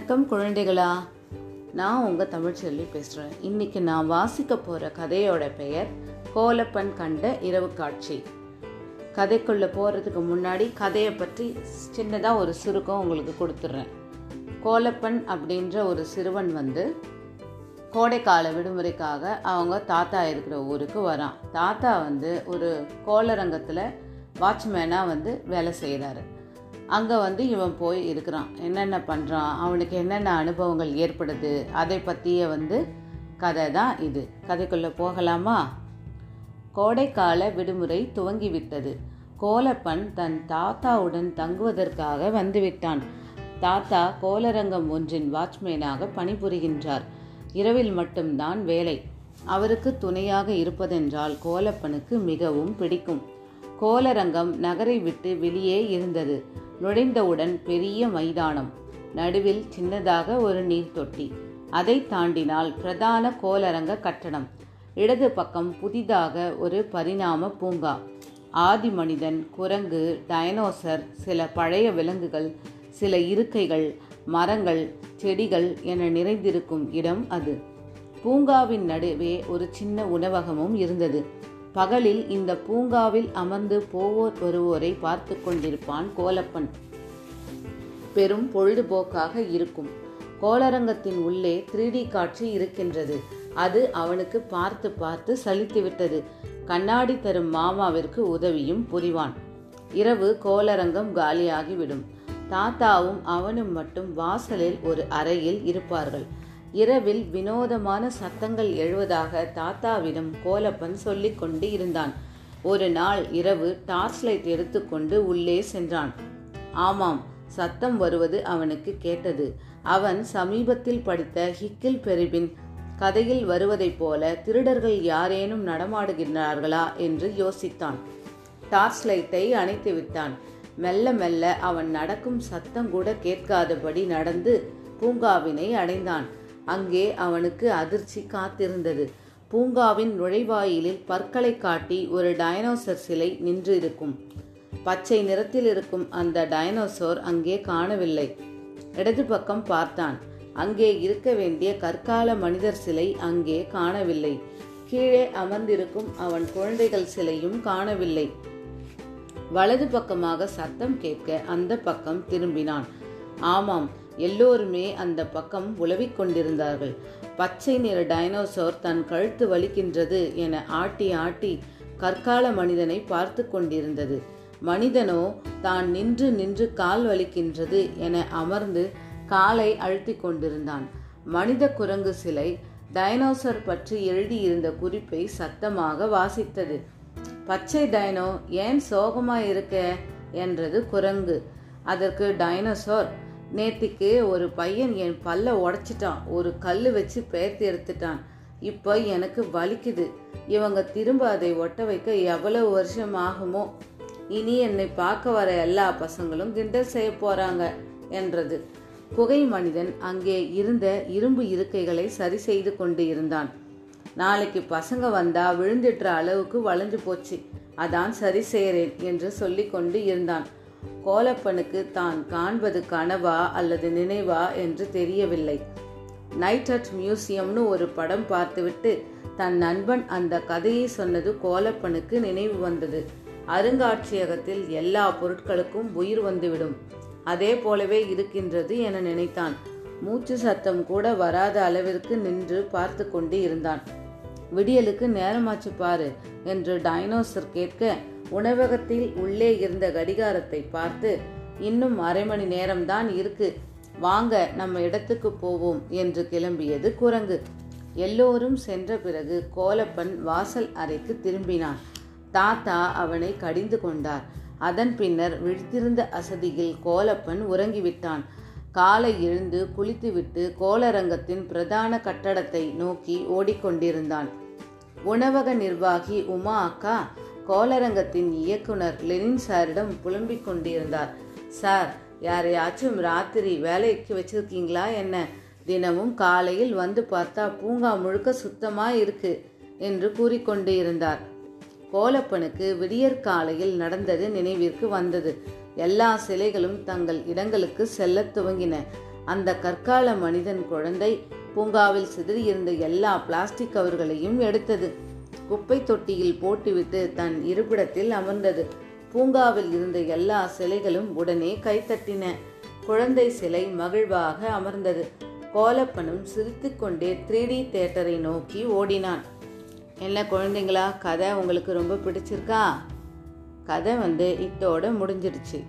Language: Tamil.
வணக்கம் குழந்தைகளா. நான் உங்கள் தமிழ்ச்செல்வி பேசுகிறேன் இன்னைக்கு நான் வாசிக்க போகிற கதையோட பெயர் கோலப்பன் கண்ட இரவு காட்சி. கதைக்குள்ளே போகிறதுக்கு முன்னாடி கதையை பற்றி சின்னதாக ஒரு சுருக்கம் உங்களுக்கு கொடுத்துட்றேன் கோலப்பன் அப்படின்ற ஒரு சிறுவன் வந்து கோடைக்கால விடுமுறைக்காக அவங்க தாத்தா இருக்கிற ஊருக்கு வரான். தாத்தா வந்து ஒரு கோளரங்கத்தில் வாட்ச்மேனாக வந்து வேலை செய்கிறாரு அங்கே வந்து இவன் போய் இருக்கிறான். என்னென்ன பண்ணுறான் அவனுக்கு என்னென்ன அனுபவங்கள் ஏற்படுது? அதை பற்றிய வந்து கதை தான் இது. கதைக்குள்ளே போகலாமா? கோடைக்கால விடுமுறை துவங்கிவிட்டது. கோலப்பன் தன் தாத்தாவுடன் தங்குவதற்காக வந்துவிட்டான். தாத்தா கோலரங்கம் ஒன்றின் வாட்ச்மேனாக பணிபுரிகின்றார். இரவில் மட்டும்தான் வேலை. அவருக்கு துணையாக இருப்பதென்றால் கோலப்பனுக்கு மிகவும் பிடிக்கும். கோலரங்கம் நகரை விட்டு வெளியே இருந்தது. நுழைந்தவுடன் பெரிய மைதானம். நடுவில் சின்னதாக ஒரு நீர்த்தொட்டி. அதை தாண்டினால் பிரதான கோலரங்க கட்டடம். இடது பக்கம் புதிதாக ஒரு பரிணாம பூங்கா. ஆதி மனிதன் குரங்கு டைனோசர் சில பழைய விலங்குகள் சில இருக்கைகள் மரங்கள் செடிகள் என நிறைந்திருக்கும் இடம் அது. பூங்காவின் நடுவே ஒரு சின்ன உணவகமும் இருந்தது. பகலில் இந்த பூங்காவில் அமர்ந்து போவோர் வருவோரை பார்த்து கொண்டிருப்பான் கோலப்பன். பெரும் பொழுதுபோக்காக இருக்கும். கோளரங்கத்தின் உள்ளே த்ரீ காட்சி இருக்கின்றது. அது அவனுக்கு பார்த்து பார்த்து சலித்துவிட்டது. கண்ணாடி தரும் மாமாவிற்கு உதவியும் புரிவான். இரவு கோளரங்கம் காலியாகிவிடும். தாத்தாவும் அவனும் மட்டும் வாசலில் ஒரு அறையில் இருப்பார்கள். இரவில் வினோதமான சத்தங்கள் எழுவதாக தாத்தாவிடம் கோலப்பன் சொல்லிக் கொண்டு இருந்தான். ஒரு நாள் இரவு டார்ச் லைட் எடுத்துக்கொண்டு உள்ளே சென்றான். ஆமாம் சத்தம் வருவது அவனுக்கு கேட்டது. அவன் சமீபத்தில் படித்த ஹிக்கில் பெருவின் கதையில் வருவதைப் போல திருடர்கள் யாரேனும் நடமாடுகின்றார்களா? என்று யோசித்தான். டார்ச் லைட்டை அணைத்து விட்டான். மெல்ல மெல்ல அவன் நடக்கும் சத்தம் கூட கேட்காதபடி நடந்து பூங்காவினை அடைந்தான். அங்கே அவனுக்கு அதிர்ச்சி காத்திருந்தது. பூங்காவின் நுழைவாயிலில் பற்களை காட்டி ஒரு டைனோசர் சிலை நின்று இருக்கும். பச்சை நிறத்தில் இருக்கும் அந்த டைனோசோர் அங்கே காணவில்லை. இடது பக்கம் பார்த்தான். அங்கே இருக்க வேண்டிய கற்கால மனிதர் சிலை அங்கே காணவில்லை. கீழே அமர்ந்திருக்கும் அவன் குழந்தைகள் சிலையும் காணவில்லை. வலது பக்கமாக சத்தம் கேட்க அந்த பக்கம் திரும்பினான். ஆமாம் எல்லோருமே அந்த பக்கம் உலவிக் கொண்டிருந்தார்கள் பச்சை நிற டைனோசோர் தன் கழுத்து வலிக்கின்றது என ஆட்டி ஆட்டி கற்கால மனிதனை பார்த்து கொண்டிருந்தது. மனிதனோ தான் நின்று நின்று கால் வலிக்கின்றது என அமர்ந்து காலை அழுத்தி கொண்டிருந்தான். மனித குரங்கு சிலை டைனோசர் பற்றி எழுதியிருந்த குறிப்பை சத்தமாக வாசித்தது. பச்சை டைனோ ஏன் சோகமாக இருக்க என்றது குரங்கு. அதற்கு டைனோசோர் நேத்திக்கு ஒரு பையன் என் பல்ல உடைச்சிட்டான். ஒரு கல் வச்சு பெயர்த்து எடுத்துட்டான். இப்போ எனக்கு வலிக்குது. இவங்க திரும்ப அதை ஒட்ட வைக்க எவ்வளவு வருஷம் ஆகுமோ? இனி என்னை பார்க்க வர எல்லா பசங்களும் கிண்டல் செய்ய போறாங்க என்றது. புகை மனிதன் அங்கே இருந்த இரும்பு இருக்கைகளை சரி செய்து கொண்டு இருந்தான். நாளைக்கு பசங்க வந்தா விழுந்துட்டுற அளவுக்கு வளைஞ்சு போச்சு. அதான் சரி செய்கிறேன் என்று சொல்லி கொண்டு இருந்தான். கோலப்பனுக்கு தான் காண்பது கனவா அல்லது நினைவா என்று தெரியவில்லை. நைட் அட் மியூசியம்னு ஒரு படம் பார்த்துவிட்டு தன் நண்பன் அந்த கதையை சொன்னது கோலப்பனுக்கு நினைவு வந்தது. அருங்காட்சியகத்தில் எல்லா பொருட்களுக்கும் உயிர் வந்துவிடும். அதே போலவே இருக்கின்றது என நினைத்தான். மூச்சு சத்தம் கூட வராத அளவிற்கு நின்று பார்த்து கொண்டு இருந்தான். விடியலுக்கு நேரமாச்சு பாரு என்று டைனோசர் கேட்க உணவகத்தில் உள்ளே இருந்த கடிகாரத்தை பார்த்து இன்னும் அரை மணி நேரம்தான் இருக்கு. வாங்க நம்ம இடத்துக்கு போவோம் என்று கிளம்பியது குரங்கு. எல்லோரும் சென்ற பிறகு கோலப்பன் வாசல் அறைக்கு திரும்பினான். தாத்தா அவனை கடிந்து கொண்டார். அதன் பின்னர் விழித்திருந்த அசதியில் கோலப்பன் உறங்கிவிட்டான். காலை எழுந்து குளித்துவிட்டு கோளரங்கத்தின் பிரதான கட்டடத்தை நோக்கி ஓடிக்கொண்டிருந்தான். உணவக நிர்வாகி உமா அக்கா கோளரங்கத்தின் இயக்குனர் லெனின் சாரிடம் புலம்பிக் கொண்டிருந்தார். சார் யாரையாச்சும் ராத்திரி வேலைக்கு வச்சிருக்கீங்களா என்ன? தினமும் காலையில் வந்து பார்த்தா பூங்கா முழுக்க சுத்தமாக இருக்கு என்று கூறிக்கொண்டு இருந்தார் கோலப்பனுக்கு விடியற் காலையில் நடந்தது நினைவிற்கு வந்தது. எல்லா சிலைகளும் தங்கள் இடங்களுக்கு செல்லத் துவங்கின. அந்த கற்கால மனிதன் குழந்தை பூங்காவில் சிதறியிருந்த எல்லா பிளாஸ்டிக் கவர்களையும் எடுத்தது. குப்பை தொட்டியில் போட்டுவிட்டு தன் இருப்பிடத்தில் அமர்ந்தது. பூங்காவில் இருந்த எல்லா சிலைகளும் உடனே கைத்தட்டின குழந்தை சிலை மகிழ்வாக அமர்ந்தது. கோலப்பனும் சிரித்துக்கொண்டே த்ரீ டி தேட்டரை நோக்கி ஓடினான். என்ன குழந்தைங்களா கதை உங்களுக்கு ரொம்ப பிடிச்சிருக்கா? கதை வந்து இத்தோட முடிஞ்சிடுச்சு.